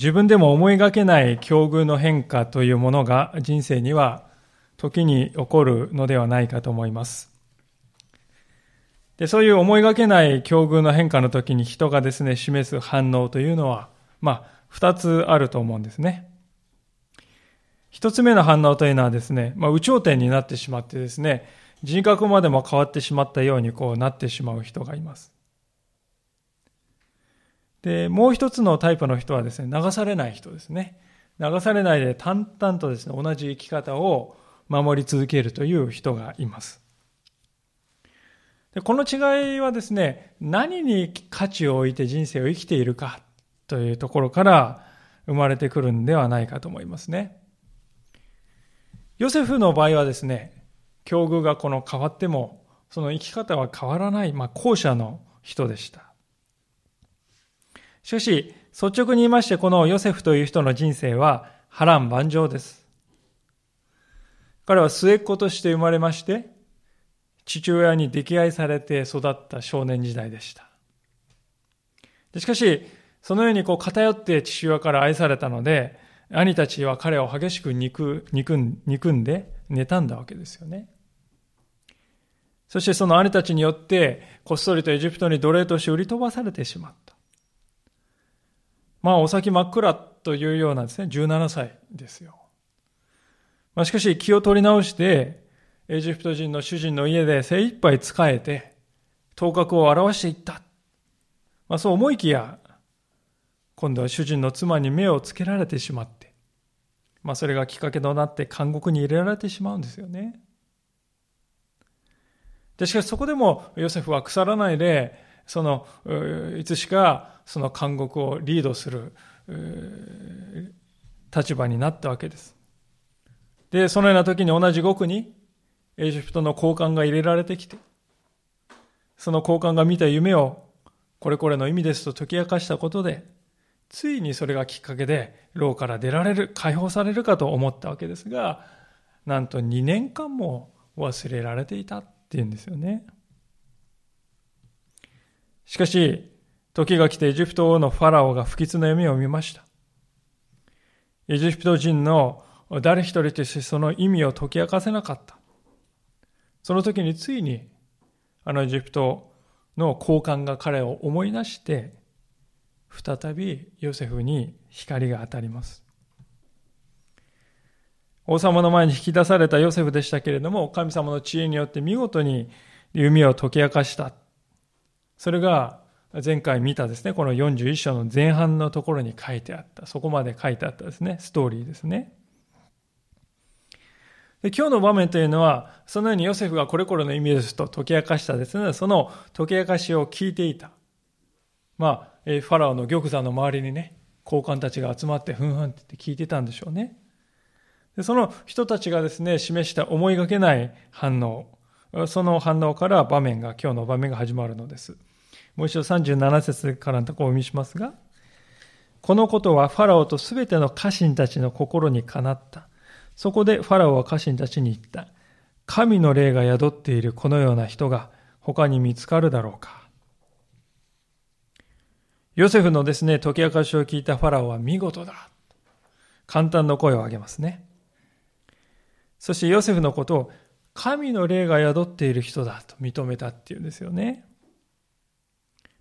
自分でも思いがけない境遇の変化というものが人生には時に起こるのではないかと思います。でそういう思いがけない境遇の変化の時に人がですね、示す反応というのは、まあ、二つあると思うんですね。一つ目の反応というのはですね、まあ、有頂天になってしまってですね、人格までも変わってしまったようにこうなってしまう人がいます。で、もう一つのタイプの人はですね、流されない人ですね。流されないで淡々とですね、同じ生き方を守り続けるという人がいます。でこの違いはですね、何に価値を置いて人生を生きているかというところから生まれてくるんではないかと思いますね。ヨセフの場合はですね、境遇がこの変わっても、その生き方は変わらない、まあ、後者の人でした。しかし、率直に言いまして、このヨセフという人の人生は波乱万丈です。彼は末っ子として生まれまして、父親に溺愛されて育った少年時代でした。しかし、そのようにこう偏って父親から愛されたので、兄たちは彼を激しく憎憎んで妬んだわけですよね。そしてその兄たちによってこっそりとエジプトに奴隷として売り飛ばされてしまった。まあお先真っ暗というようなですね、17歳ですよ。まあ、しかし気を取り直してエジプト人の主人の家で精一杯仕えて頭角を現していった。まあ、そう思いきや今度は主人の妻に目をつけられてしまって、まあ、それがきっかけとなって監獄に入れられてしまうんですよね。で、しかしそこでもヨセフは腐らないで、その、いつしかその監獄をリードする立場になったわけです。で、そのような時に同じ獄にエジプトの高官が入れられてきて、その高官が見た夢をこれこれの意味ですと解き明かしたことで、ついにそれがきっかけで牢から出られる、解放されるかと思ったわけですが、なんと2年間も忘れられていたっていうんですよね。しかし、時が来てエジプト王のファラオが不吉な夢を見ました。エジプト人の誰一人としてその意味を解き明かせなかった。その時についに、あのエジプトの高官が彼を思い出して、再びヨセフに光が当たります。王様の前に引き出されたヨセフでしたけれども、神様の知恵によって見事に弓を解き明かした。それが前回見たですね、この41章の前半のところに書いてあった、そこまで書いてあったですね、ストーリーですね。で今日の場面というのは、そのようにヨセフがこれこれの意味ですと解き明かしたですね、その解き明かしを聞いていた。まあ、ファラオの玉座の周りにね、高官たちが集まってふんふんって聞いてたんでしょうね。でその人たちがですね、示した思いがけない反応、その反応から場面が、今日の場面が始まるのです。もう一度37節からのところをお見しますが、このことはファラオとすべての家臣たちの心にかなった。そこでファラオは家臣たちに言った。神の霊が宿っているこのような人が他に見つかるだろうか。ヨセフのですね、解き明かしを聞いたファラオは見事だ。簡単な声を上げますね。そしてヨセフのことを神の霊が宿っている人だと認めたっていうんですよね。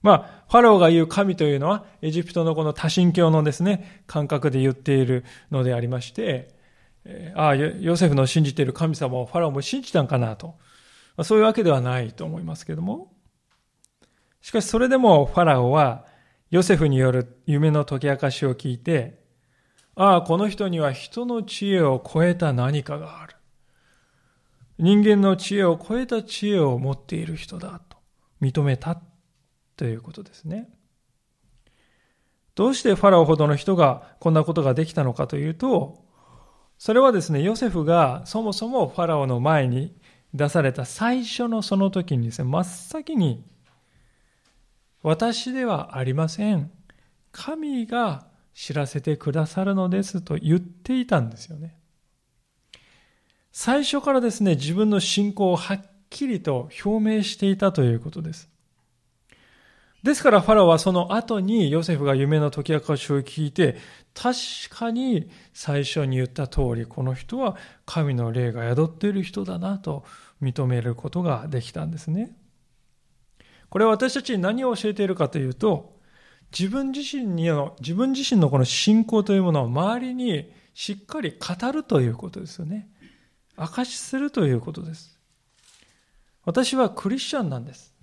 まあ、ファラオが言う神というのは、エジプトのこの多神教のですね、感覚で言っているのでありまして、ああ、ヨセフの信じている神様をファラオも信じたんかなと。そういうわけではないと思いますけども。しかしそれでもファラオはヨセフによる夢の解き明かしを聞いて、ああ、この人には人の知恵を超えた何かがある。人間の知恵を超えた知恵を持っている人だと認めたということですね。どうしてファラオほどの人がこんなことができたのかというと、それはですね、ヨセフがそもそもファラオの前に出された最初のその時にですね、真っ先に私ではありません。神が知らせてくださるのですと言っていたんですよね。最初からですね、自分の信仰をはっきりと表明していたということです。ですからファラオはその後にヨセフが夢の解き明かしを聞いて、確かに最初に言った通り、この人は神の霊が宿っている人だなと認めることができたんですね。これは私たちに何を教えているかというと、自分自身にの、自分自身のこの信仰というものを周りにしっかり語るということですよね。証しするということです。私はクリスチャンなんです。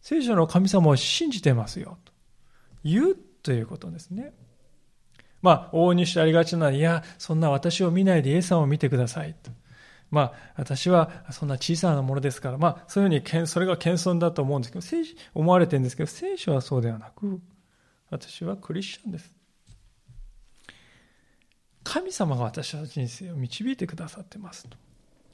聖書の神様を信じてますよ。と言うということですね。まあ、往々にしてありがちな、いや、そんな私を見ないでイエスさんを見てください。とまあ、私はそんな小さなものですから、まあ、そういうふうに、それが謙遜だと思うんですけど、聖思われてるんですけど、聖書はそうではなく、私はクリスチャンです。神様が私の人生を導いてくださってますと。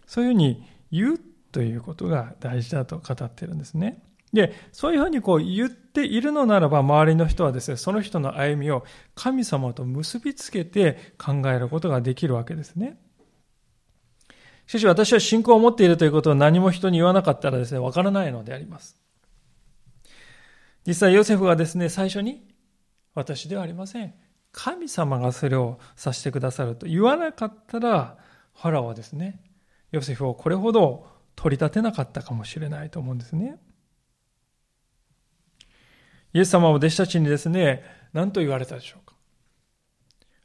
そういうふうに言うということが大事だと語ってるんですね。で、そういうふうにこう言っているのならば、周りの人はですね、その人の歩みを神様と結びつけて考えることができるわけですね。しかし私は信仰を持っているということを何も人に言わなかったらですね、わからないのであります。実際ヨセフはですね、最初に、私ではありません。神様がそれをさせてくださると言わなかったら、ファラオはですね、ヨセフをこれほど取り立てなかったかもしれないと思うんですね。イエス様は弟子たちにですね、何と言われたでしょうか？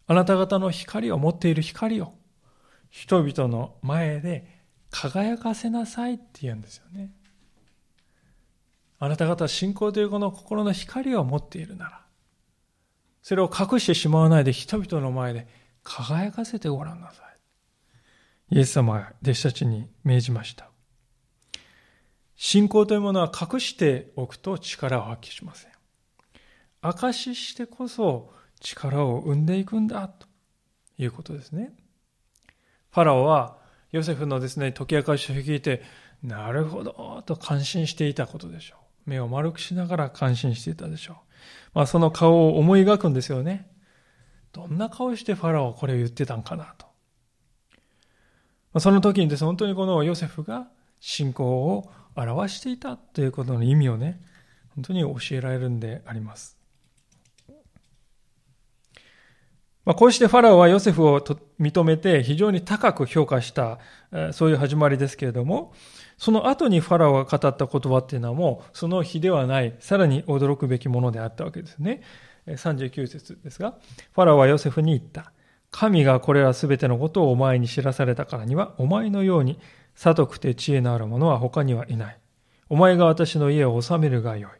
あなた方の光を持っている光を人々の前で輝かせなさいって言うんですよね。あなた方は信仰というこの心の光を持っているなら、それを隠してしまわないで人々の前で輝かせてごらんなさい。イエス様は弟子たちに命じました。信仰というものは隠しておくと力を発揮しません。証ししてこそ力を生んでいくんだということですね。ファラオはヨセフのですね、解き明かしを聞いて、なるほどと感心していたことでしょう。目を丸くしながら感心していたでしょう。まあその顔を思い描くんですよね。どんな顔してファラオはこれを言ってたんかなと。まあ、その時にですね、本当にこのヨセフが信仰を表していたということの意味をね、本当に教えられるんであります。まあ、こうしてファラオはヨセフを認めて非常に高く評価した、そういう始まりですけれども、その後にファラオが語った言葉っていうのはもうその日ではない、さらに驚くべきものであったわけですね。39節ですが、ファラオはヨセフに言った。神がこれらすべてのことをお前に知らされたからには、お前のように悟くて知恵のある者は他にはいない。お前が私の家を治めるがよい。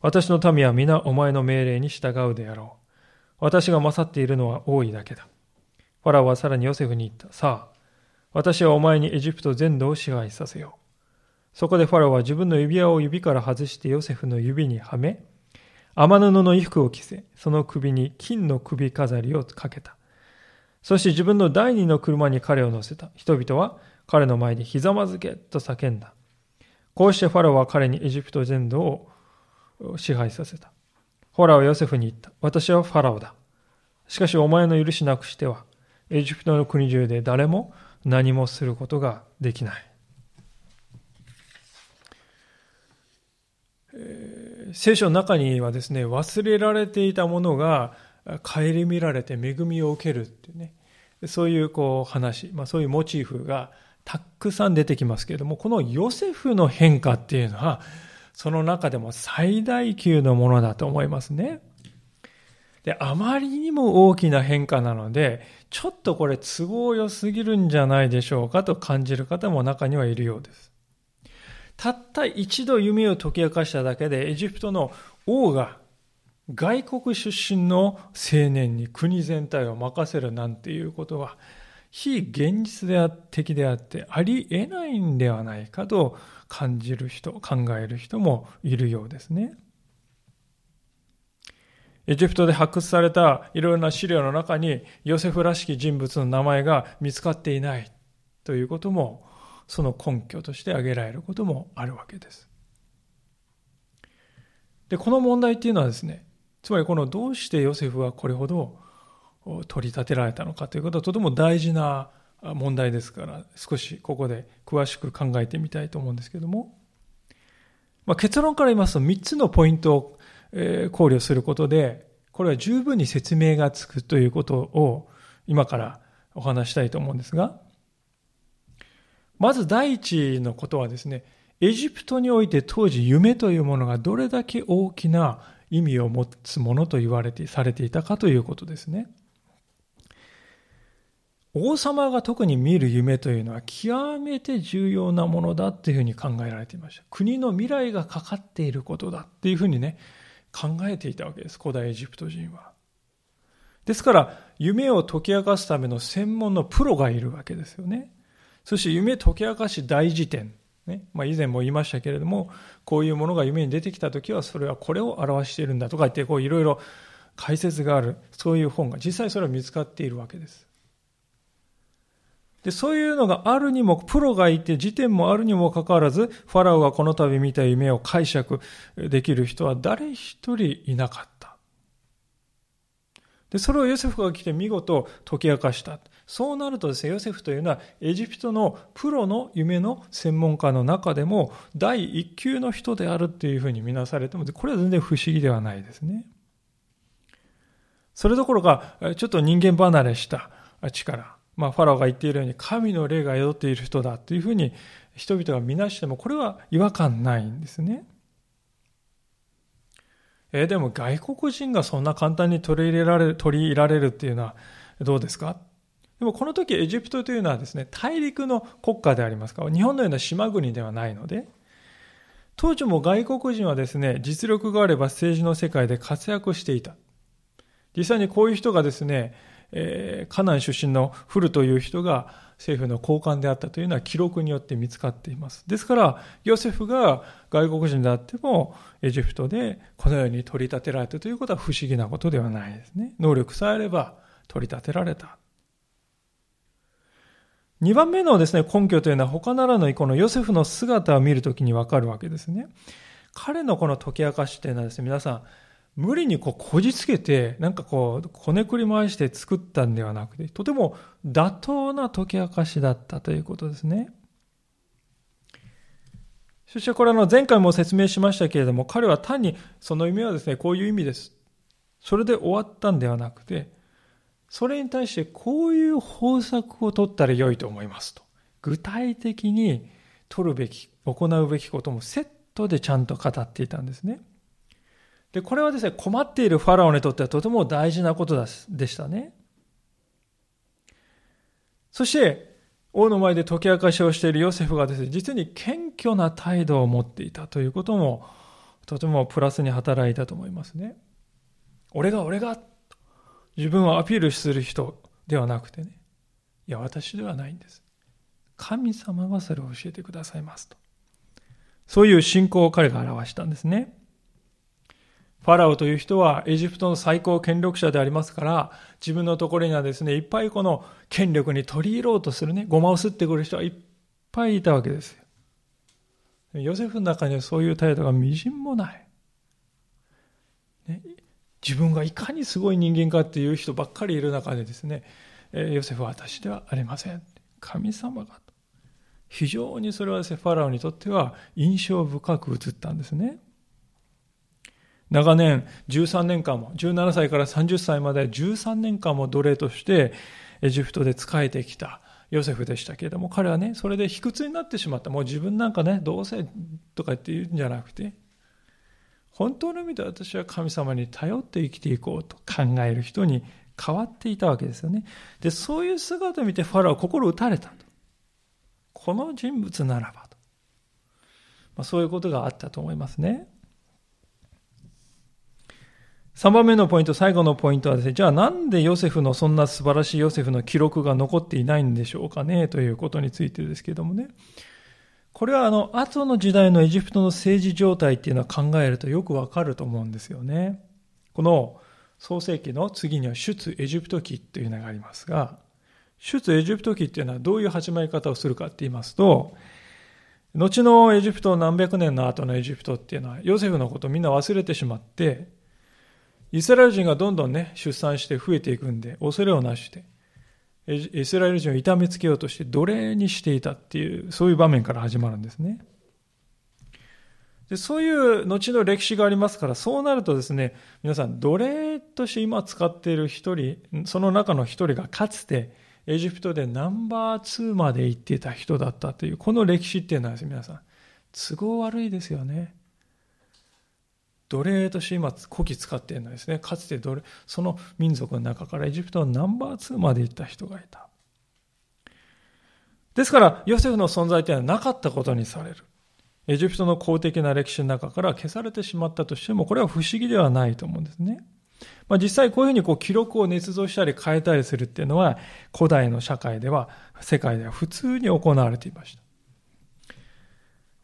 私の民は皆お前の命令に従うであろう。私が勝っているのは多いだけだ。ファラオはさらにヨセフに言った。さあ、私はお前にエジプト全土を支配させよう。そこでファラオは自分の指輪を指から外してヨセフの指にはめ、天布の衣服を着せ、その首に金の首飾りをかけた。そして自分の第二の車に彼を乗せた。人々は彼の前にひざまずけと叫んだ。こうしてファラオは彼にエジプト全土を支配させた。ファラオはヨセフに言った。私はファラオだ。しかしお前の許しなくしては、エジプトの国中で誰も何もすることができない。えー、聖書の中にはですね、忘れられていたものが顧みられて恵みを受けるっていうね、そういうこう話、まあ、そういうモチーフがたくさん出てきますけれども、このヨセフの変化っていうのは、その中でも最大級のものだと思いますね。で、あまりにも大きな変化なので、ちょっとこれ都合良すぎるんじゃないでしょうかと感じる方も中にはいるようです。たった一度夢を解き明かしただけで、エジプトの王が外国出身の青年に国全体を任せるなんていうことは、非現実的であってありえないんではないかと感じる人、考える人もいるようですね。エジプトで発掘されたいろいろな資料の中にヨセフらしき人物の名前が見つかっていないということもその根拠として挙げられることもあるわけです。で、この問題っていうのはですね、つまりこのどうしてヨセフはこれほど取り立てられたのかということはとても大事な問題ですから少しここで詳しく考えてみたいと思うんですけども、まあ、結論から言いますと3つのポイントを考慮することで、これは十分に説明がつくということを今からお話したいと思うんですが、まず第一のことはですね、エジプトにおいて当時夢というものがどれだけ大きな意味を持つものと言われて、されていたかということですね。王様が特に見る夢というのは極めて重要なものだっていうふうに考えられていました。国の未来がかかっていることだっていうふうにね、考えていたわけです。古代エジプト人は。ですから、夢を解き明かすための専門のプロがいるわけですよね。そして夢解き明かし大辞典。ね。まあ、以前も言いましたけれども、こういうものが夢に出てきたときは、それはこれを表しているんだとか言って、こういろいろ解説がある、そういう本が実際それは見つかっているわけです。で、そういうのがあるにも、プロがいて、時点もあるにもかかわらず、ファラオがこの度見た夢を解釈できる人は誰一人いなかった。で、それをヨセフが来て見事解き明かした。そうなるとですね、ヨセフというのはエジプトのプロの夢の専門家の中でも第一級の人であるっていうふうに見なされても、これは全然不思議ではないですね。それどころか、ちょっと人間離れした力。まあ、ファラオが言っているように神の霊が宿っている人だというふうに人々が見なしてもこれは違和感ないんですね。え、でも外国人がそんな簡単に取り入れられる、取り入れられるっていうのはどうですか？でもこの時エジプトというのはですね、大陸の国家でありますか？ら、日本のような島国ではないので、当時も外国人はですね、実力があれば政治の世界で活躍していた。実際にこういう人がですね、えー、カナン出身のフルという人が政府の高官であったというのは記録によって見つかっています。ですから、ヨセフが外国人であっても、エジプトでこのように取り立てられたということは不思議なことではないですね。能力さえあれば取り立てられた。二番目のですね、根拠というのは他ならぬこのヨセフの姿を見るときにわかるわけですね。彼のこの解き明かしというのはですね、皆さん、無理にこうこじつけて、なんかこう、こねくり回して作ったんではなくて、とても妥当な解き明かしだったということですね。そしてこれあの前回も説明しましたけれども、彼は単にその意味はですね、こういう意味です。それで終わったんではなくて、それに対してこういう方策を取ったら良いと思いますと。具体的に取るべき、行うべきこともセットでちゃんと語っていたんですね。で、これはですね、困っているファラオにとってはとても大事なことでしたね。そして、王の前で解き明かしをしているヨセフがですね、実に謙虚な態度を持っていたということも、とてもプラスに働いたと思いますね。俺が俺が、自分をアピールする人ではなくてね、いや、私ではないんです。神様がそれを教えてくださいますと。そういう信仰を彼が表したんですね。ファラオという人はエジプトの最高権力者でありますから、自分のところにはですね、いっぱいこの権力に取り入ろうとするね、ごまを吸ってくる人はいっぱいいたわけですよ。ヨセフの中にはそういう態度がみじんもない。ね、自分がいかにすごい人間かっていう人ばっかりいる中でですね、えヨセフは私ではありません。神様が。非常にそれはですね、ファラオにとっては印象深く映ったんですね。長年13年間も、17歳から30歳まで13年間も奴隷としてエジプトで仕えてきたヨセフでしたけれども、彼はね、それで卑屈になってしまった。もう自分なんかね、どうせとか言って言うんじゃなくて、本当の意味で私は神様に頼って生きていこうと考える人に変わっていたわけですよね。で、そういう姿を見てファラは心打たれたと。この人物ならばと。まあ、そういうことがあったと思いますね。3番目のポイント、最後のポイントはですね、じゃあなんでヨセフのそんな素晴らしいヨセフの記録が残っていないんでしょうかね、ということについてですけどもね。これはあの、後の時代のエジプトの政治状態っていうのは考えるとよくわかると思うんですよね。この創世記の次には出エジプト記っていうのがありますが、出エジプト記っていうのはどういう始まり方をするかって言いますと、後のエジプト何百年の後のエジプトっていうのはヨセフのことをみんな忘れてしまって、イスラエル人がどんどんね、出産して増えていくんで、恐れをなして、イスラエル人を痛めつけようとして奴隷にしていたっていう、そういう場面から始まるんですね。でそういう後の歴史がありますから、そうなるとですね、皆さん、奴隷として今使っている一人、その中の一人がかつてエジプトでナンバー2まで行っていた人だったという、この歴史っていうのはですね、皆さん、都合悪いですよね。奴隷として今、古希使っているのですね、かつて奴隷、その民族の中からエジプトのナンバー2まで行った人がいた。ですから、ヨセフの存在というのはなかったことにされる。エジプトの公的な歴史の中から消されてしまったとしても、これは不思議ではないと思うんですね。まあ、実際こういうふうにこう記録を捏造したり変えたりするっていうのは、古代の社会では、世界では普通に行われていました。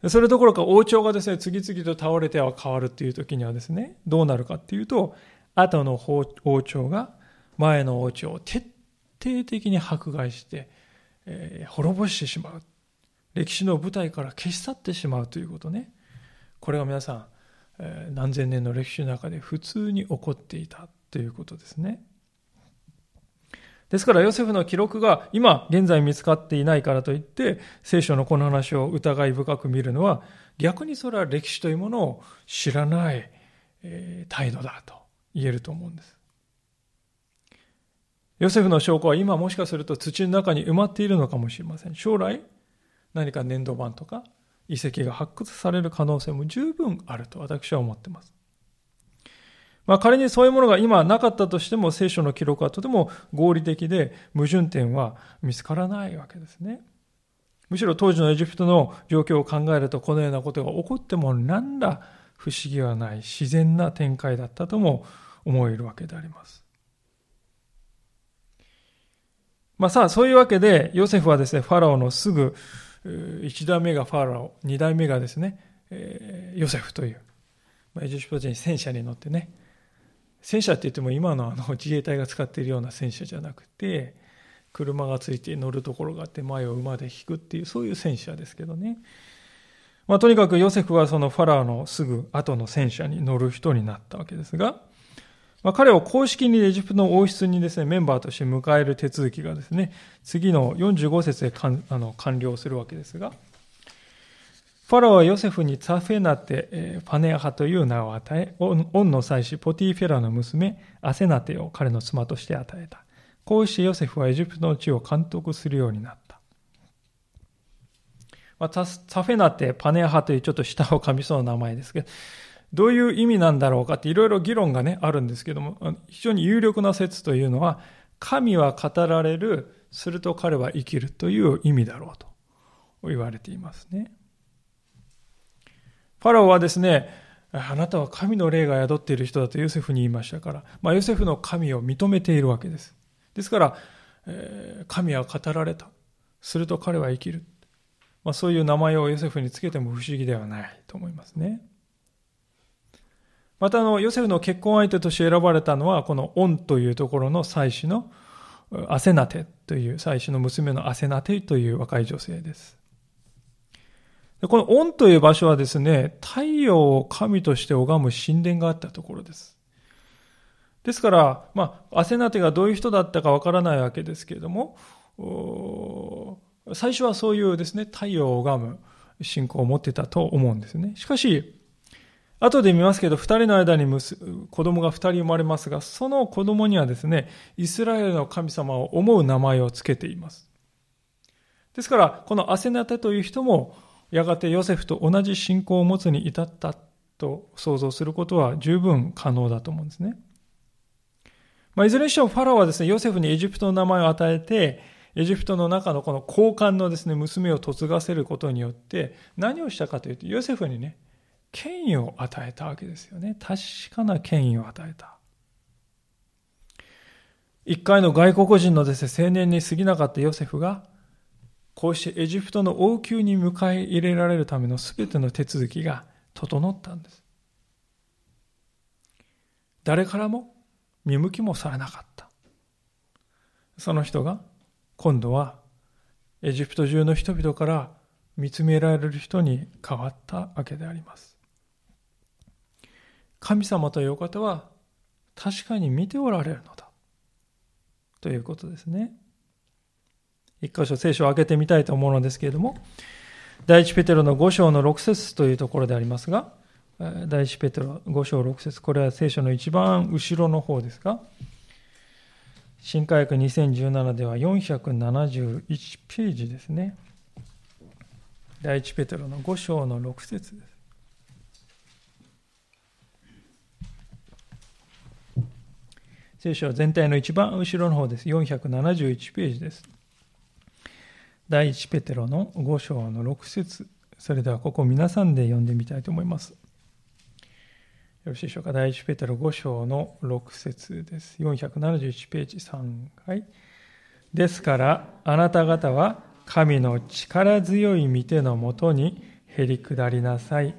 それどころか王朝がですね、次々と倒れては変わるっていう時にはですね、どうなるかっていうと、後の王朝が前の王朝を徹底的に迫害して、えー、滅ぼしてしまう。歴史の舞台から消し去ってしまうということね。これが皆さん、え何千年の歴史の中で普通に起こっていたということですね。ですからヨセフの記録が今現在見つかっていないからといって聖書のこの話を疑い深く見るのは逆にそれは歴史というものを知らない、態度だと言えると思うんです。ヨセフの証拠は今もしかすると土の中に埋まっているのかもしれません。将来何か粘土板とか遺跡が発掘される可能性も十分あると私は思っています。まあ仮にそういうものが今なかったとしても聖書の記録はとても合理的で矛盾点は見つからないわけですね。むしろ当時のエジプトの状況を考えるとこのようなことが起こっても何ら不思議はない自然な展開だったとも思えるわけであります。まあさあ、そういうわけで、ヨセフはですね、ファラオのすぐ1代目がファラオ、2代目がですね、え、ヨセフという、ま、エジプト人戦車に乗ってね、戦車って言っても今のあの 自衛隊が使っているような戦車じゃなくて、車がついて乗るところがあって前を馬で引くっていうそういう戦車ですけどね。まあ、とにかくヨセフはそのファラオのすぐ後の戦車に乗る人になったわけですが、まあ、彼を公式にエジプトの王室にですね、メンバーとして迎える手続きがですね、次の45節であの完了するわけですが、ファラオはヨセフにツァフェナテ、パネアハという名を与え、オンの妻子ポティフェラの娘、アセナテを彼の妻として与えた。こうしてヨセフはエジプトの地を監督するようになった。まあ、ツァフェナテ、パネアハというちょっと下を噛みそうな名前ですけど、どういう意味なんだろうかっていろいろ議論がね、あるんですけども、非常に有力な説というのは、神は語られる、すると彼は生きるという意味だろうと言われていますね。ファラオはですね、あなたは神の霊が宿っている人だとヨセフに言いましたから、まあ、ヨセフの神を認めているわけです。ですから、えー、神は語られた。すると彼は生きる。まあ、そういう名前をヨセフにつけても不思議ではないと思いますね。またあの、ヨセフの結婚相手として選ばれたのは、このオンというところの妻子のアセナテという、妻子の娘のアセナテという若い女性です。このオンという場所はですね、太陽を神として拝む神殿があったところです。ですから、まあ、アセナテがどういう人だったかわからないわけですけれども、最初はそういうですね、太陽を拝む信仰を持ってたと思うんですね。しかし、後で見ますけど、二人の間に子供が二人生まれますが、その子供にはですね、イスラエルの神様を思う名前をつけています。ですから、このアセナテという人も、やがてヨセフと同じ信仰を持つに至ったと想像することは十分可能だと思うんですね。まあ、いずれにしてもファラオはですね、ヨセフにエジプトの名前を与えて、エジプトの中のこの交換のですね、娘を嫁がせることによって、何をしたかというと、ヨセフにね、権威を与えたわけですよね。確かな権威を与えた。一回の外国人のですね、青年に過ぎなかったヨセフが、こうしてエジプトの王宮に迎え入れられるための全ての手続きが整ったんです。誰からも見向きもされなかった。その人が今度はエジプト中の人々から見つめられる人に変わったわけであります。神様というお方は確かに見ておられるのだ。ということですね。一箇所聖書を開けてみたいと思うのですけれども、第一ペテロの5章の6節というところでありますが、第一ペテロ5章6節これは聖書の一番後ろの方ですが、新科学2017では471ページですね。第一ペテロの5章の6節です。聖書は全体の一番後ろの方です。471ページです。第一ペテロの5章の6節それではここ皆さんで読んでみたいと思います。よろしいでしょうか。第一ペテロ5章の6節です。471ページ3回。ですから、あなた方は神の力強い御手のもとにへり下りなさい。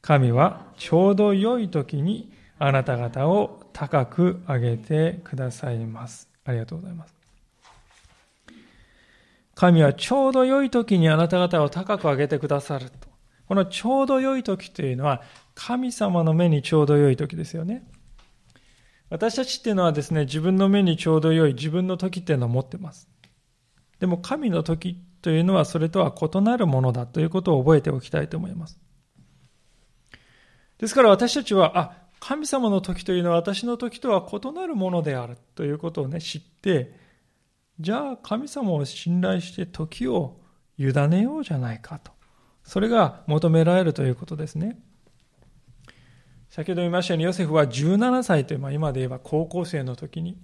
神はちょうど良い時にあなた方を高く上げてくださいます。ありがとうございます。神はちょうど良い時にあなた方を高く上げてくださると。このちょうど良い時というのは、神様の目にちょうど良い時ですよね。私たちっていうのはですね、自分の目にちょうど良い自分の時っていうのを持ってます。でも神の時というのはそれとは異なるものだということを覚えておきたいと思います。ですから私たちは、あ、神様の時というのは私の時とは異なるものであるということをね、知って、じゃあ神様を信頼して時を委ねようじゃないかと。それが求められるということですね。先ほど言いましたように、ヨセフは17歳という、まあ、今で言えば高校生の時に、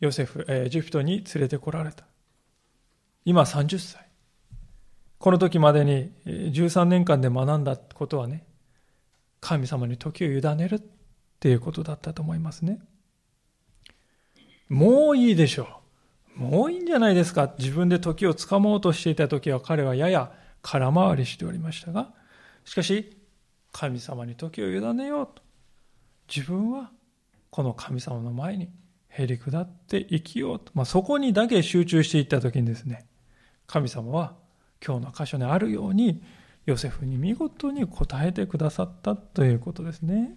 ヨセフ、エジプトに連れてこられた。今30歳。この時までに13年間で学んだことはね、神様に時を委ねるっていうことだったと思いますね。もういいでしょう。もういいんじゃないですか。自分で時をつかもうとしていた時は彼はやや空回りしておりましたが、しかし、神様に時を委ねようと。自分はこの神様の前にへり下って生きようと。まあ、そこにだけ集中していった時にですね、神様は今日の箇所にあるように、ヨセフに見事に答えてくださったということですね。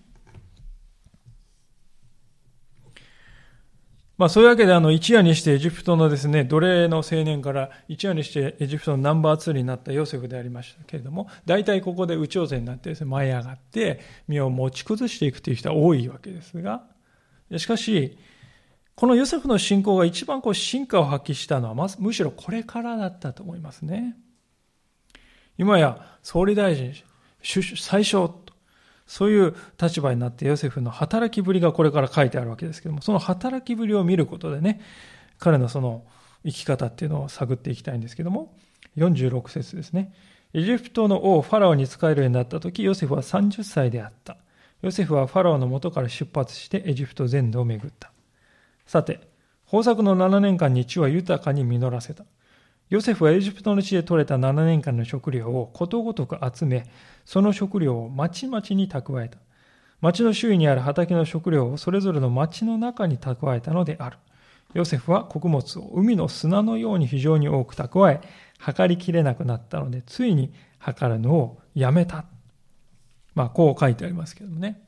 まあ、そういうわけであの一夜にしてエジプトのですね奴隷の青年から一夜にしてエジプトのナンバー2になったヨセフでありましたけれども大体ここで有頂天になってですね舞い上がって身を持ち崩していくという人は多いわけですがしかしこのヨセフの信仰が一番こう進化を発揮したのはまむしろこれからだったと思いますね。今や総理大臣最初そういう立場になってヨセフの働きぶりがこれから書いてあるわけですけども、その働きぶりを見ることでね、彼のその生き方っていうのを探っていきたいんですけども、46節ですね。エジプトの王ファラオに仕えるようになった時、ヨセフは30歳であった。ヨセフはファラオの元から出発してエジプト全土を巡った。さて、豊作の7年間に地は豊かに実らせた。ヨセフはエジプトの地で採れた7年間の食料をことごとく集め、その食料を町々に蓄えた。町の周囲にある畑の食料をそれぞれの町の中に蓄えたのである。ヨセフは穀物を海の砂のように非常に多く蓄え、測りきれなくなったので、ついに測るのをやめた。まあ、こう書いてありますけどもね。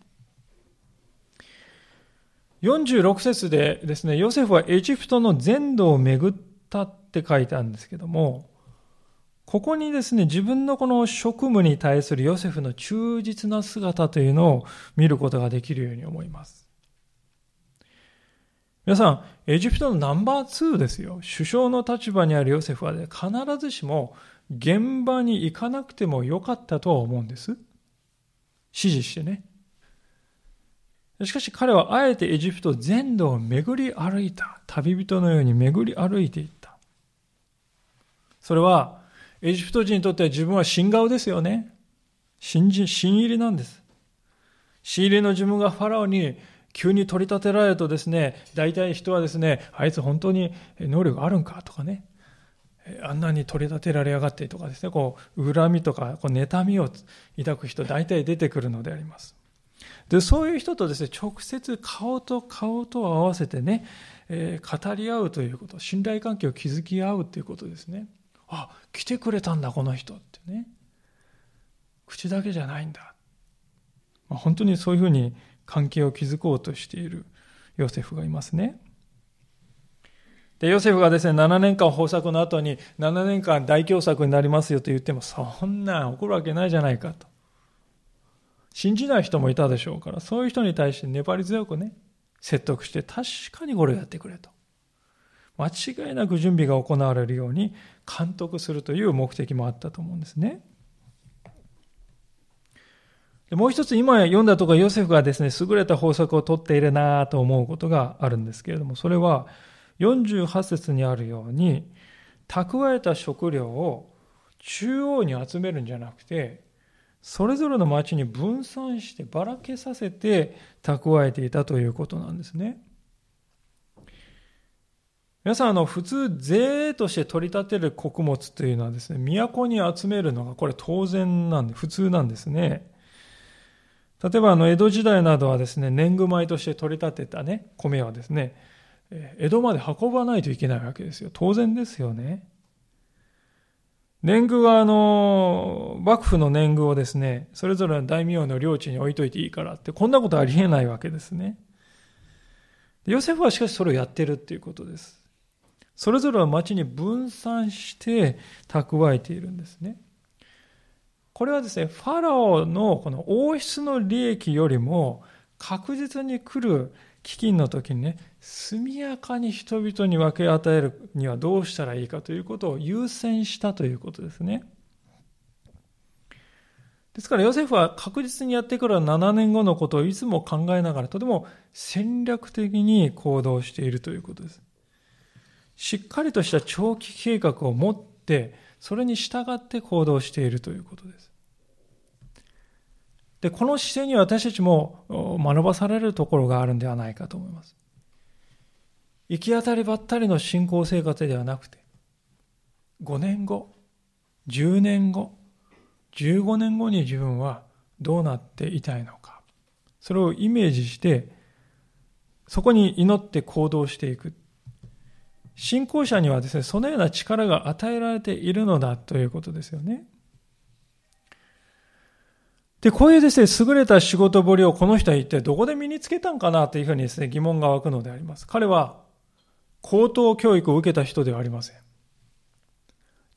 46節でですね、ヨセフはエジプトの全土を巡ったって書いてあるんですけども、ここにですね、自分のこの職務に対するヨセフの忠実な姿というのを見ることができるように思います。皆さん、エジプトのナンバー2ですよ。首相の立場にあるヨセフは、ね、必ずしも現場に行かなくてもよかったとは思うんです。指示してね。しかし彼はあえてエジプト全土を巡り歩いた。旅人のように巡り歩いていた。それは、エジプト人にとっては自分は新顔ですよね。新人、新入りなんです。新入りの自分がファラオに急に取り立てられるとですね、大体人はですね、あいつ本当に能力あるんかとかね、あんなに取り立てられやがってとかですね、こう、恨みとか、こう妬みを抱く人大体出てくるのであります。で、そういう人とですね、直接顔と顔と合わせてね、えー、語り合うということ、信頼関係を築き合うということですね。あ、来てくれたんだ、この人ってね。口だけじゃないんだ。まあ、本当にそういうふうに関係を築こうとしているヨセフがいますね。で、ヨセフがですね、7年間豊作の後に、7年間大凶作になりますよと言っても、そんな起こるわけないじゃないかと。信じない人もいたでしょうから、そういう人に対して粘り強くね、説得して、確かにこれをやってくれと。間違いなく準備が行われるように監督するという目的もあったと思うんですね。でもう一つ今読んだところヨセフがですね、優れた法則をとっているなと思うことがあるんですけれども、それは48節にあるように、蓄えた食料を中央に集めるんじゃなくて、それぞれの町に分散してばらけさせて蓄えていたということなんですね。皆さん、あの、普通、税として取り立てる穀物というのはですね、都に集めるのがこれ当然なんで、普通なんですね。例えば、あの、江戸時代などはですね、年貢米として取り立てたね、米はですね、江戸まで運ばないといけないわけですよ。当然ですよね。年貢は、あの、幕府の年貢をですね、それぞれの大名の領地に置いといていいからって、こんなことありえないわけですね。ヨセフはしかしそれをやってるっていうことです。それぞれの町に分散して蓄えているんですね。これはですね、ファラオのこの王室の利益よりも確実に来る飢饉の時にね、速やかに人々に分け与えるにはどうしたらいいかということを優先したということですね。ですからヨセフは確実にやってくる7年後のことをいつも考えながらとても戦略的に行動しているということです。しっかりとした長期計画を持って、それに従って行動しているということです。で、この姿勢に私たちも学ばされるところがあるんではないかと思います。行き当たりばったりの信仰生活ではなくて、5年後、10年後、15年後に自分はどうなっていたいのか。それをイメージして、そこに祈って行動していく。信仰者にはですね、そのような力が与えられているのだということですよね。で、こういうですね、優れた仕事ぶりをこの人は一体どこで身につけたんかなというふうにですね、疑問が湧くのであります。彼は高等教育を受けた人ではありません。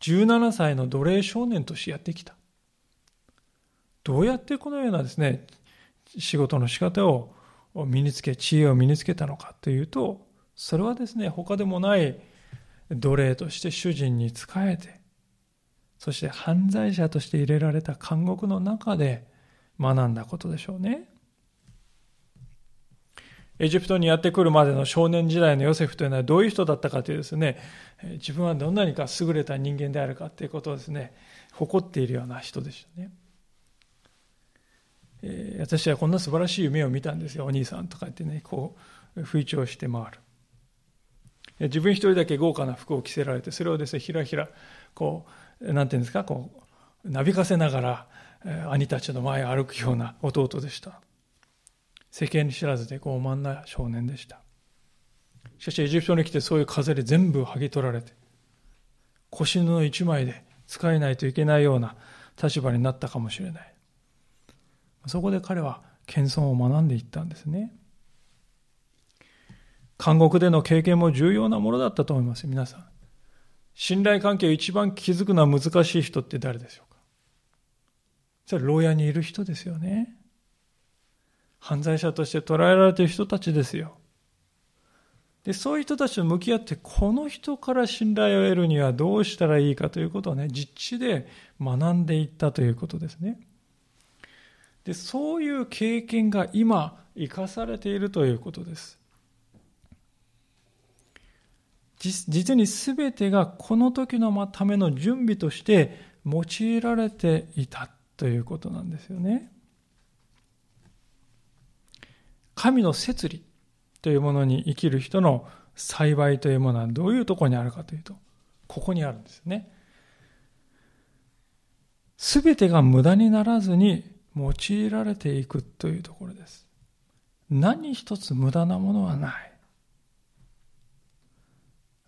17歳の奴隷少年としてやってきた。どうやってこのようなですね、仕事の仕方を身につけ、知恵を身につけたのかというと、それはですね、他でもない奴隷として主人に仕えて、そして犯罪者として入れられた監獄の中で学んだことでしょうね。エジプトにやってくるまでの少年時代のヨセフというのはどういう人だったかというですね、自分はどんなにか優れた人間であるかということをですね、誇っているような人でしたね。私はこんな素晴らしい夢を見たんですよ、お兄さんとか言ってね、こう、吹聴して回る。自分一人だけ豪華な服を着せられて、それをですね、ひらひら、こう、なんていうんですか、こう、なびかせながら、兄たちの前を歩くような弟でした。世間知らずで傲慢な少年でした。しかし、エジプトに来てそういう風で全部剥ぎ取られて、腰布一枚で使えないといけないような立場になったかもしれない。そこで彼は謙遜を学んでいったんですね。監獄での経験も重要なものだったと思います皆さん。信頼関係を一番築くのは難しい人って誰でしょうか？それは牢屋にいる人ですよね。犯罪者として捉えられている人たちですよ。で、そういう人たちと向き合って、この人から信頼を得るにはどうしたらいいかということをね、実地で学んでいったということですね。で、そういう経験が今、生かされているということです。実に全てがこの時のための準備として用いられていたということなんですよね。神の摂理というものに生きる人の幸いというものはどういうところにあるかというと、ここにあるんですね。すべてが無駄にならずに用いられていくというところです。何一つ無駄なものはない。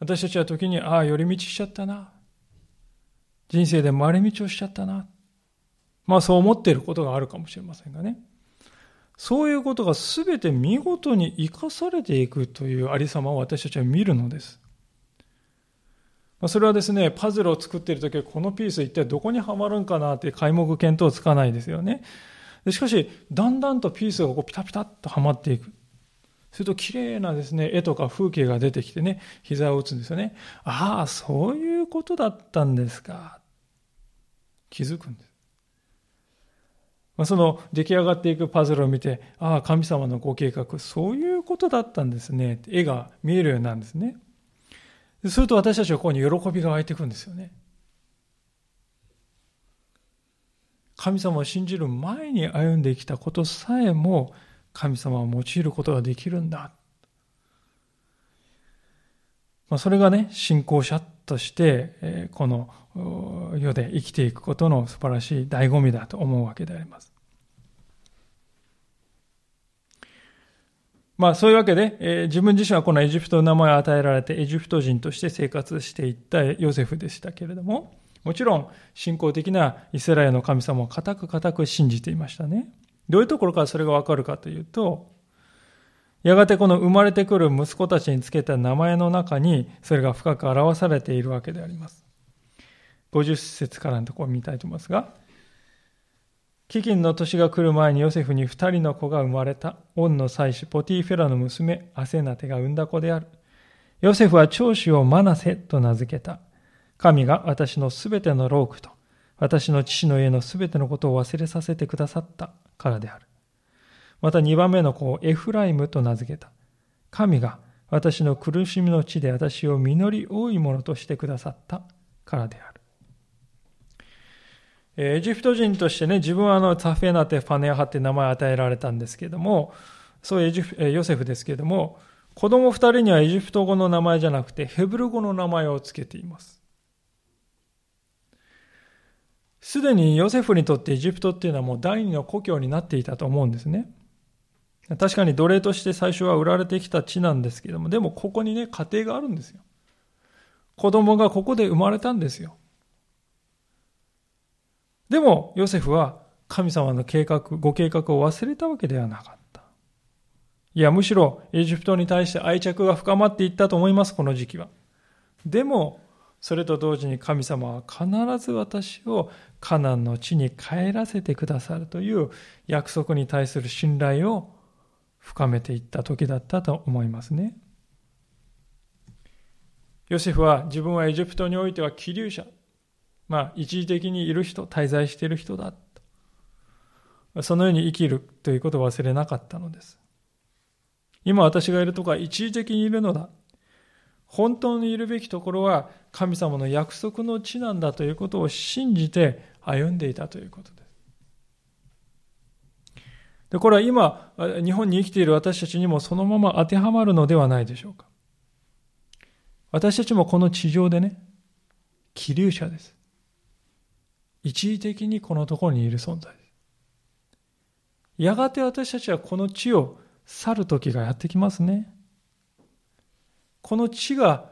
私たちは時に、ああ、寄り道しちゃったな。人生で回り道をしちゃったな。まあそう思っていることがあるかもしれませんがね。そういうことが全て見事に生かされていくというありさまを私たちは見るのです。まそれはですね、パズルを作っているときは、このピース一体どこにはまるんかなって皆目見当つかないですよね。しかし、だんだんとピースがこうピタピタっとはまっていく。すると綺麗なですね、絵とか風景が出てきてね、膝を打つんですよね。ああ、そういうことだったんですか。気づくんです。まあ、その出来上がっていくパズルを見て、ああ、神様のご計画、そういうことだったんですね。絵が見えるようになるんですね。すると私たちはここに喜びが湧いてくるんですよね。神様を信じる前に歩んできたことさえも神様を用いることができるんだ。まあ、それがね、信仰者として、この世で生きていくことの素晴らしい醍醐味だと思うわけであります。まあそういうわけで、えー、自分自身はこのエジプトの名前を与えられてエジプト人として生活していったヨセフでしたけれども、もちろん信仰的なイスラエルの神様を固く固く信じていましたね。どういうところからそれがわかるかというと、やがてこの生まれてくる息子たちにつけた名前の中にそれが深く表されているわけであります。50節からのところを見たいと思いますが、飢饉の年が来る前にヨセフに二人の子が生まれた。オンの妻子ポティフェラの娘、アセナテが産んだ子である。ヨセフは長子をマナセと名付けた。神が私のすべてのロークと、私の父の家のすべてのことを忘れさせてくださったからである。また二番目の子をエフライムと名付けた。神が私の苦しみの地で私を実り多いものとしてくださったからである。エジプト人としてね、自分はあのザフェナテ・ファネアハって名前を与えられたんですけども、そういうヨセフですけども、子供二人にはエジプト語の名前じゃなくてヘブル語の名前を付けています。すでにヨセフにとってエジプトっていうのはもう第二の故郷になっていたと思うんですね。確かに奴隷として最初は売られてきた地なんですけども、でもここにね、家庭があるんですよ。子供がここで生まれたんですよ。でも、ヨセフは神様の計画、ご計画を忘れたわけではなかった。いや、むしろエジプトに対して愛着が深まっていったと思います、この時期は。でも、それと同時に神様は必ず私をカナンの地に帰らせてくださるという約束に対する信頼を深めていった時だったと思いますね。ヨセフは自分はエジプトにおいては気流者、まあ、一時的にいる人、滞在している人だ。そのように生きるということを忘れなかったのです。今私がいるとこは一時的にいるのだ。本当にいるべきところは神様の約束の地なんだということを信じて歩んでいたということです。でこれは今、日本に生きている私たちにもそのまま当てはまるのではないでしょうか。私たちもこの地上でね、気流者です。一時的にこのところにいる存在です。やがて私たちはこの地を去る時がやってきますね。この地が、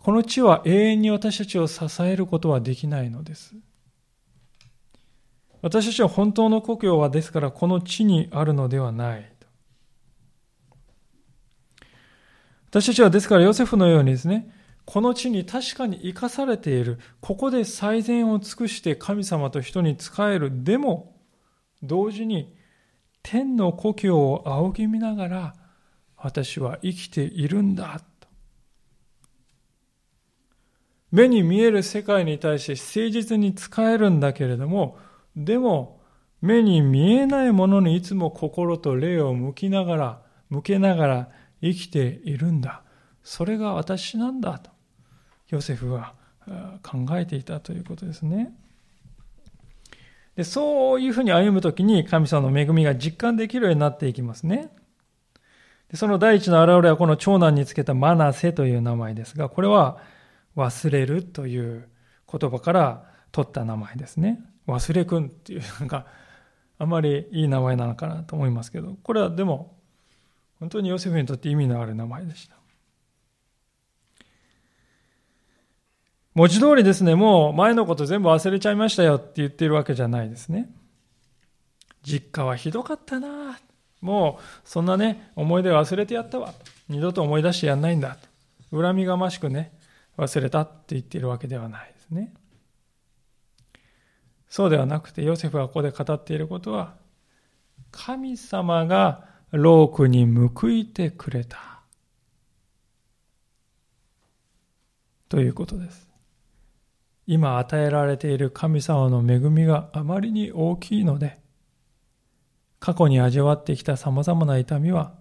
この地は永遠に私たちを支えることはできないのです。私たちは本当の故郷はですからこの地にあるのではない。私たちはですからヨセフのようにですね、この地に確かに生かされている。ここで最善を尽くして神様と人に仕える。でも、同時に天の故郷を仰ぎ見ながら、私は生きているんだ。目に見える世界に対して誠実に使えるんだけれども、でも、目に見えないものにいつも心と霊を向きながら、向けながら生きているんだ。それが私なんだと。ヨセフは考えていたということですね。でそういうふうに歩むときに神様の恵みが実感できるようになっていきますね。でその第一の現れはこの長男につけたマナセという名前ですが、これは忘れるという言葉から取った名前ですね。忘れくんっていうなんかあまりいい名前なのかなと思いますけど、これはでも本当にヨセフにとって意味のある名前でした。文字通りですね、もう前のこと全部忘れちゃいましたよって言ってるわけじゃないですね。実家はひどかったなもうそんなね、思い出忘れてやったわ。二度と思い出してやんないんだ。恨みがましくね、忘れたって言っているわけではないですね。そうではなくて、ヨセフがここで語っていることは、神様がロークに報いてくれた。ということです。今与えられている神様の恵みがあまりに大きいので、過去に味わってきた様々な痛みは、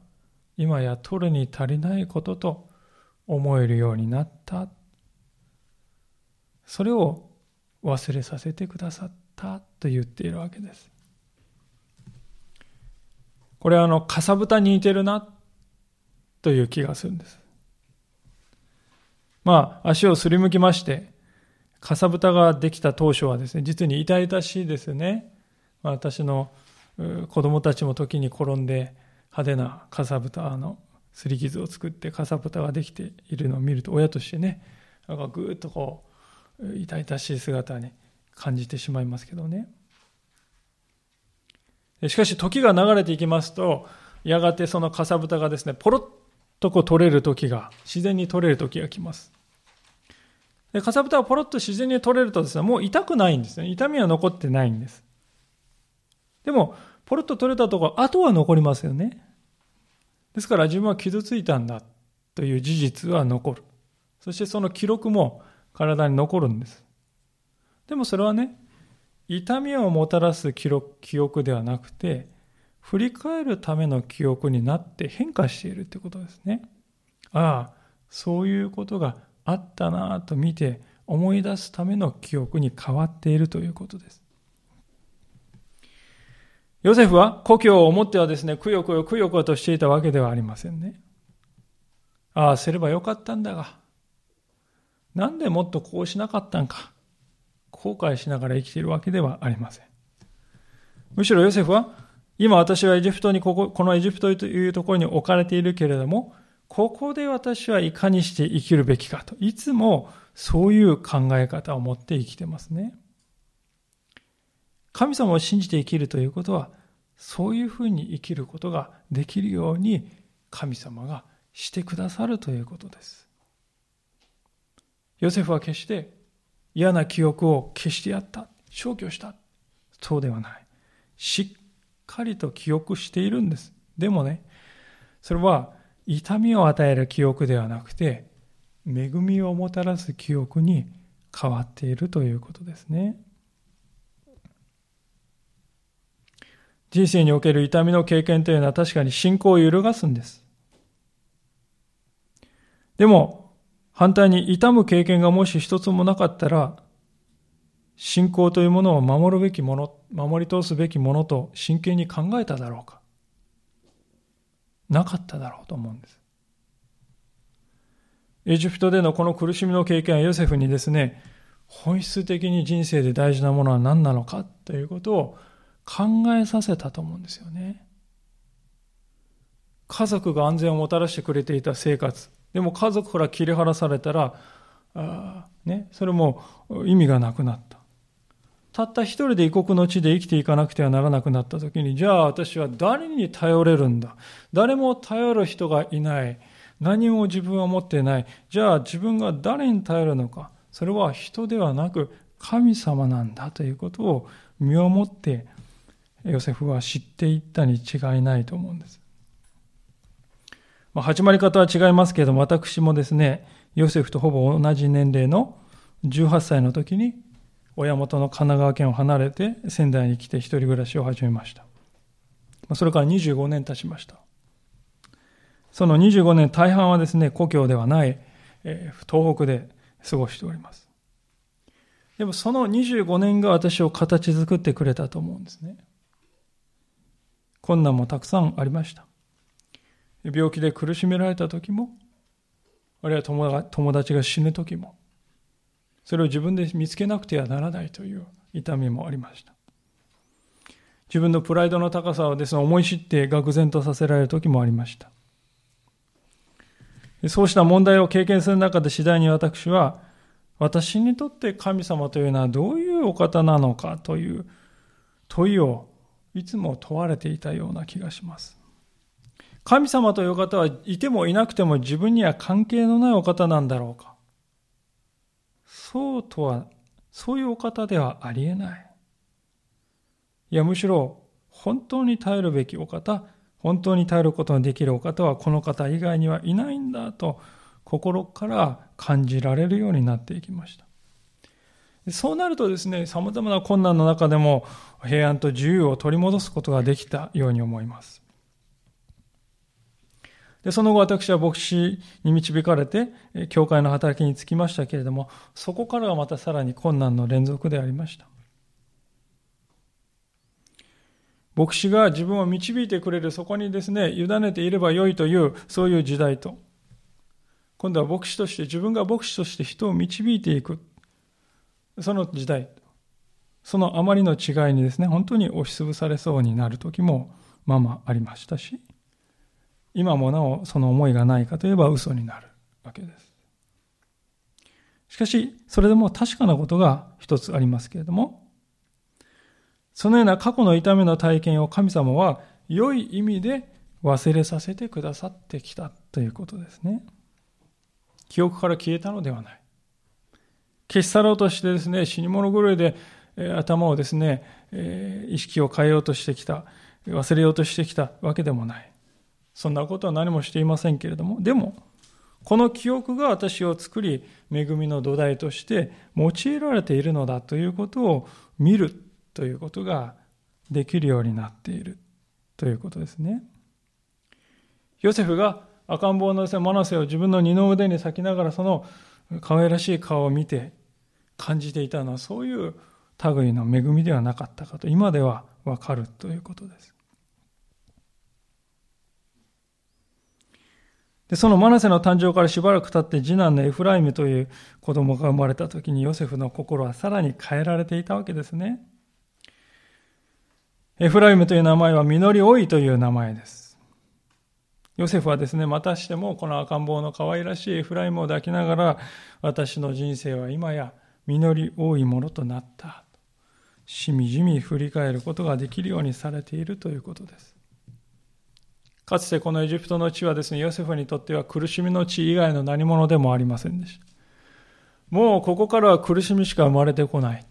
今や取るに足りないことと思えるようになった。それを忘れさせてくださったと言っているわけです。これはあの、かさぶたに似てるなという気がするんです。まあ、足をすりむきまして、かさぶたができた当初はですね、実に痛々しいですね。まあ、私の子供たちも時に転んで派手なかさぶたのすり傷を作ってかさぶたができているのを見ると親としてね、なんかぐーっとこう、痛々しい姿に感じてしまいますけどね。しかし時が流れていきますと、やがてそのかさぶたがですね、ポロッとこう取れる時が、自然に取れる時が来ます。で、かさぶたがポロッと自然に取れるとですね、もう痛くないんですね。痛みは残ってないんです。でも、ポロッと取れたところ、後は残りますよね。ですから自分は傷ついたんだという事実は残る。そしてその記録も体に残るんです。でもそれはね、痛みをもたらす記録記憶ではなくて、振り返るための記憶になって変化しているということですね。ああ、そういうことがあったなと見て思い出すための記憶に変わっているということです。ヨセフは故郷を思ってはですね、くよくよくよくよとしていたわけではありませんね。ああ、すればよかったんだが、なんでもっとこうしなかったんか。後悔しながら生きているわけではありません。むしろヨセフは、今私はエジプトにここ、このエジプトというところに置かれているけれども、ここで私はいかにして生きるべきかと、いつもそういう考え方を持って生きてますね。神様を信じて生きるということは、そういうふうに生きることができるように神様がしてくださるということです。ヨセフは決して嫌な記憶を消してやった。消去した。そうではない。しっかりと記憶しているんです。でもね、それは痛みを与える記憶ではなくて、恵みをもたらす記憶に変わっているということですね。人生における痛みの経験というのは確かに信仰を揺るがすんです。でも、反対に痛む経験がもし一つもなかったら、信仰というものを守るべきもの、守り通すべきものと真剣に考えただろうか。なかっただろうと思うんです。エジプトでのこの苦しみの経験はヨセフにですね、本質的に人生で大事なものは何なのかということを考えさせたと思うんですよね。家族が安全をもたらしてくれていた生活、でも家族から切り離されたら、あね、それも意味がなくなった。たった一人で異国の地で生きていかなくてはならなくなった時に、じゃあ私は誰に頼れるんだ？誰も頼る人がいない。何も自分は持っていない。じゃあ自分が誰に頼るのか？それは人ではなく神様なんだということを身をもってヨセフは知っていったに違いないと思うんです。まあ、始まり方は違いますけれども、私もですね、ヨセフとほぼ同じ年齢の18歳の時に、親元の神奈川県を離れて仙台に来て一人暮らしを始めました。まあそれから25年経ちました。その25年大半はですね、故郷ではない、えー、東北で過ごしております。でもその25年が私を形作ってくれたと思うんですね。困難もたくさんありました。病気で苦しめられた時も、あるいは友達が死ぬ時も、それを自分で見つけなくてはならないという痛みもありました。自分のプライドの高さをですね、思い知って愕然とさせられる時もありました。そうした問題を経験する中で次第に私は、私にとって神様というのはどういうお方なのかという問いをいつも問われていたような気がします。神様という方はいてもいなくても自分には関係のないお方なんだろうかそうとは、そういうお方ではありえない。いや、むしろ、本当に頼るべきお方、本当に頼ることのできるお方はこの方以外にはいないんだと心から感じられるようになっていきました。そうなるとですね、様々な困難の中でも平安と自由を取り戻すことができたように思います。でその後私は牧師に導かれて、教会の働きに就きましたけれども、そこからはまたさらに困難の連続でありました。牧師が自分を導いてくれる、そこにですね、委ねていればよいという、そういう時代と、今度は牧師として、自分が牧師として人を導いていく、その時代、そのあまりの違いにですね、本当に押しつぶされそうになる時も、まあまあありましたし、今もなおその思いがないかといえば嘘になるわけです。しかし、それでも確かなことが一つありますけれども、そのような過去の痛みの体験を神様は良い意味で忘れさせてくださってきたということですね。記憶から消えたのではない。消し去ろうとしてですね、死に物狂いで、え頭をですね、え意識を変えようとしてきた、忘れようとしてきたわけでもない。そんなことは何もしていませんけれども、でも、この記憶が私を作り、恵みの土台として用いられているのだということを見るということができるようになっているということですね。ヨセフが赤ん坊のマナセを自分の二の腕に咲きながらその可愛らしい顔を見て感じていたのはそういう類の恵みではなかったかと今ではわかるということです。で、そのマナセの誕生からしばらく経って次男のエフライムという子供が生まれた時にヨセフの心はさらに変えられていたわけですね。エフライムという名前は実り多いという名前です。ヨセフはですね、またしてもこの赤ん坊の可愛らしいエフライムを抱きながら、私の人生は今や実り多いものとなった。しみじみ振り返ることができるようにされているということです。かつてこのエジプトの地はですね、ヨセフにとっては苦しみの地以外の何者でもありませんでした。もうここからは苦しみしか生まれてこない。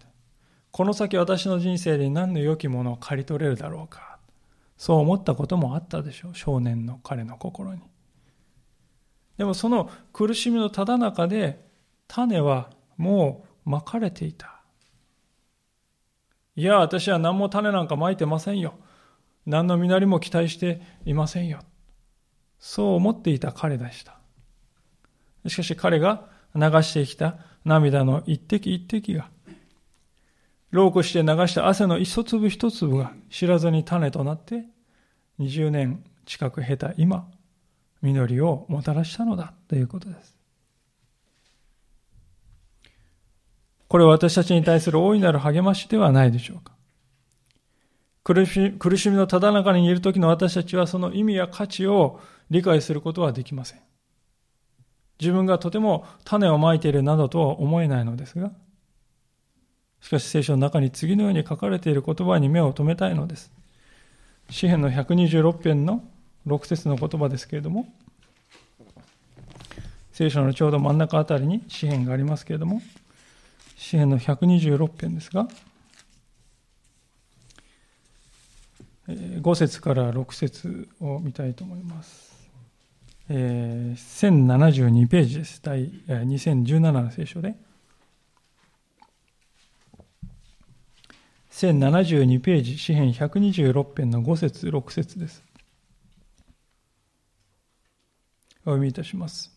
この先私の人生で何の良きものを刈り取れるだろうか。そう思ったこともあったでしょう。少年の彼の心に。でもその苦しみのただ中で種はもうまかれていた。いや、私は何も種なんかまいてませんよ。何の実りも期待していませんよ。そう思っていた彼でした。しかし彼が流してきた涙の一滴一滴が老苦して流した汗の一粒一粒が知らずに種となって20年近く経た今、実りをもたらしたのだということです。これは私たちに対する大いなる励ましではないでしょうか。苦し苦しみのただ中にいる時の私たちはその意味や価値を理解することはできません。自分がとても種をまいているなどとは思えないのですが、しかし聖書の中に次のように書かれている言葉に目を留めたいのです。詩篇の126編の6節の言葉ですけれども、聖書のちょうど真ん中あたりに詩篇がありますけれども、詩篇の126編ですが、5節から6節を見たいと思います。えー、1072ページです。第2017の聖書で。1072ページ、詩編126編の5節6節です。お読みいたします。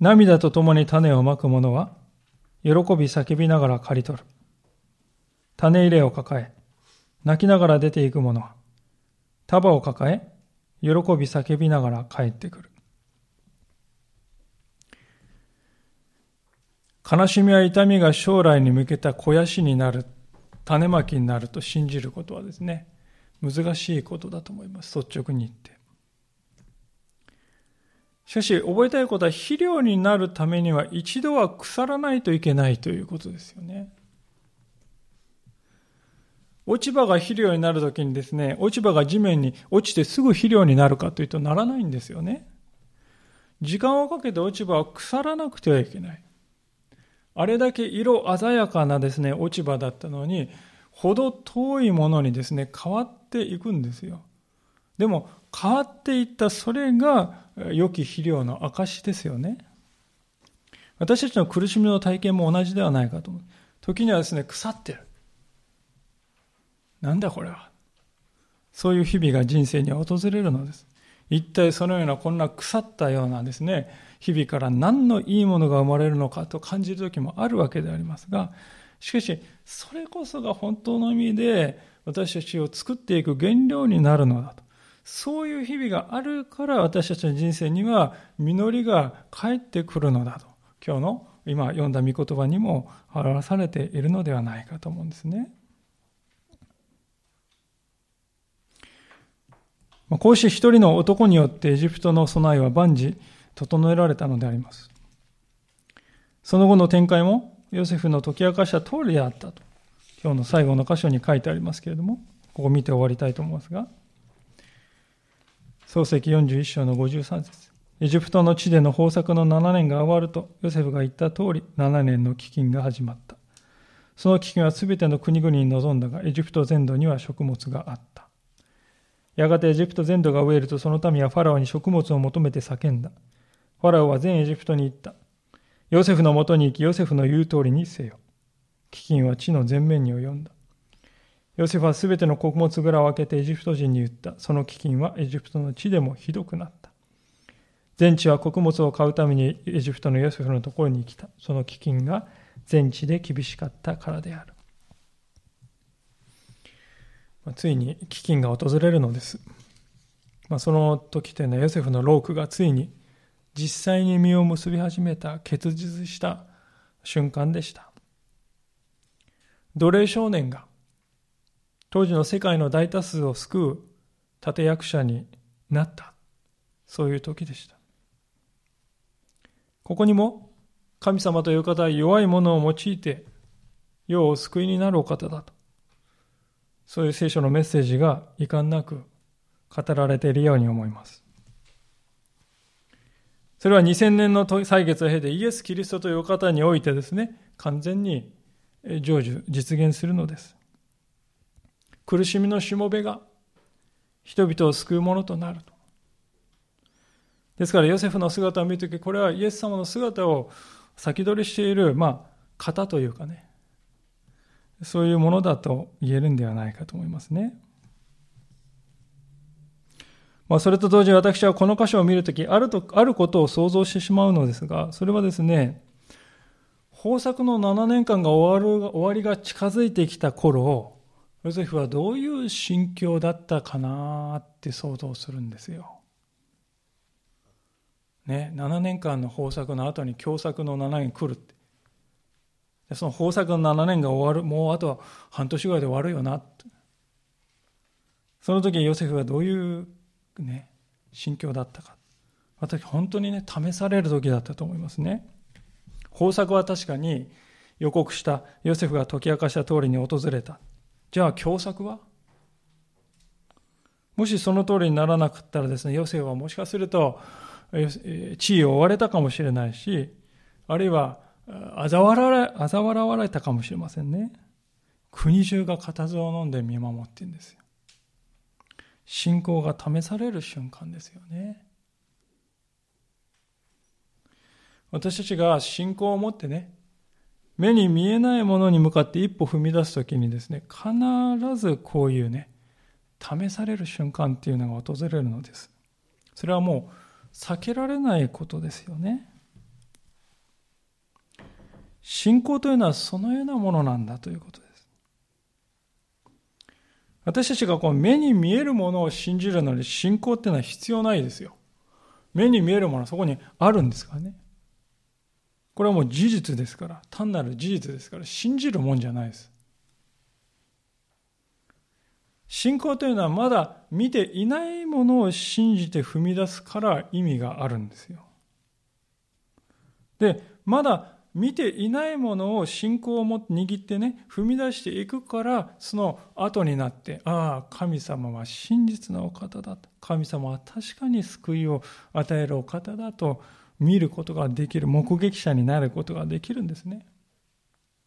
涙とともに種をまく者は、喜び叫びながら刈り取る。種入れを抱え、泣きながら出ていく者は、束を抱え、喜び叫びながら帰ってくる。悲しみや痛みが将来に向けた肥やしになる、種まきになると信じることはですね、難しいことだと思います。率直に言って。しかし、覚えたいことは肥料になるためには一度は腐らないといけないということですよね。落ち葉が肥料になるときにですね、落ち葉が地面に落ちてすぐ肥料になるかというとならないんですよね。時間をかけて落ち葉は腐らなくてはいけない。あれだけ色鮮やかなですね、落ち葉だったのに、ほど遠いものにですね、変わっていくんですよ。でも、変わっていったそれが良き肥料の証ですよね。私たちの苦しみの体験も同じではないかと思う。時にはですね、腐ってる。なんだこれは。そういう日々が人生に訪れるのです。一体そのようなこんな腐ったようなですね、日々から何のいいものが生まれるのかと感じる時もあるわけでありますが、しかし、それこそが本当の意味で私たちを作っていく原料になるのだと。そういう日々があるから私たちの人生には実りが返ってくるのだと。今日の今読んだ御言葉にも表されているのではないかと思うんですね。こうして一人の男によってエジプトの備えは万事整えられたのであります。その後の展開もヨセフの解き明かした通りであったと、今日の最後の箇所に書いてありますけれども、ここ見て終わりたいと思いますが、創世記41章の53節エジプトの地での豊作の7年が終わると、ヨセフが言った通り、7年の飢饉が始まった。その飢饉はすべての国々に臨んだが、エジプト全土には食物があった。やがてエジプト全土が飢えるとその民はファラオに食物を求めて叫んだ。ファラオは全エジプトに行った。ヨセフのもとに行き、ヨセフの言う通りにせよ。飢饉は地の前面に及んだ。ヨセフはすべての穀物蔵を開けてエジプト人に言った。その飢饉はエジプトの地でもひどくなった。全地は穀物を買うためにエジプトのヨセフのところに来た。その飢饉が全地で厳しかったからである。ついに飢饉が訪れるのです。まあ、その時というのはヨセフのロークがついに実際に実を結び始めた結実した瞬間でした。奴隷少年が当時の世界の大多数を救う立役者になったそういう時でした。ここにも神様という方は弱い者を用いて世を救いになるお方だとそういう聖書のメッセージが遺憾なく語られているように思います。それは2000年の歳月を経てイエス・キリストという方においてですね、完全に成就、実現するのです。苦しみのしもべが人々を救うものとなると。ですからヨセフの姿を見るとき、これはイエス様の姿を先取りしている、まあ、型というかね、そういうものだと言えるんではないかと思いますね。まあ、それと同時に私はこの箇所を見るとき、あると、あることを想像してしまうのですが、それはですね、豊作の7年間が終わる、終わりが近づいてきた頃、ヨセフはどういう心境だったかなって想像するんですよ。ね、7年間の豊作の後に凶作の7年来るって。その豊作の7年が終わる、もうあとは半年ぐらいで終わるよな。その時ヨセフはどういうね、心境だったか。私、本当にね、試される時だったと思いますね。豊作は確かに予告したヨセフが解き明かした通りに訪れた。じゃあ、凶作は？もしその通りにならなかったらですね、ヨセフはもしかすると、地位を追われたかもしれないし、あるいは嘲笑われたかもしれませんね。国中が固唾を飲んで見守ってるんですよ。信仰が試される瞬間ですよね。私たちが信仰を持ってね、目に見えないものに向かって一歩踏み出すときにですね、必ずこういうね、試される瞬間っていうのが訪れるのです。それはもう避けられないことですよね。信仰というのはそのようなものなんだということです。私たちがこう目に見えるものを信じるのに信仰っていうのは必要ないですよ。目に見えるものはそこにあるんですからね。これはもう事実ですから、単なる事実ですから、信じるもんじゃないです。信仰というのはまだ見ていないものを信じて踏み出すから意味があるんですよ。で、まだ見ていないものを信仰を持って握ってね、踏み出していくから、その後になって、ああ、神様は真実なお方だと。神様は確かに救いを与えるお方だと見ることができる、目撃者になることができるんですね。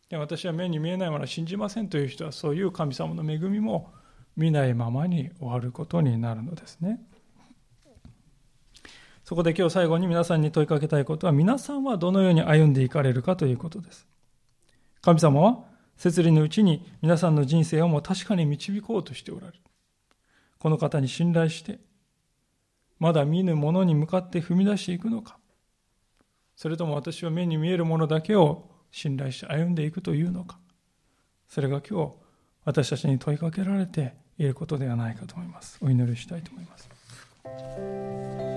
で私は目に見えないものは信じませんという人は、そういう神様の恵みも見ないままに終わることになるのですね。そこで今日最後に皆さんに問いかけたいことは、皆さんはどのように歩んでいかれるかということです。神様は、摂理のうちに皆さんの人生をも確かに導こうとしておられる。この方に信頼して、まだ見ぬものに向かって踏み出していくのか。それとも私は目に見えるものだけを信頼して歩んでいくというのか。それが今日、私たちに問いかけられていることではないかと思います。お祈りしたいと思います。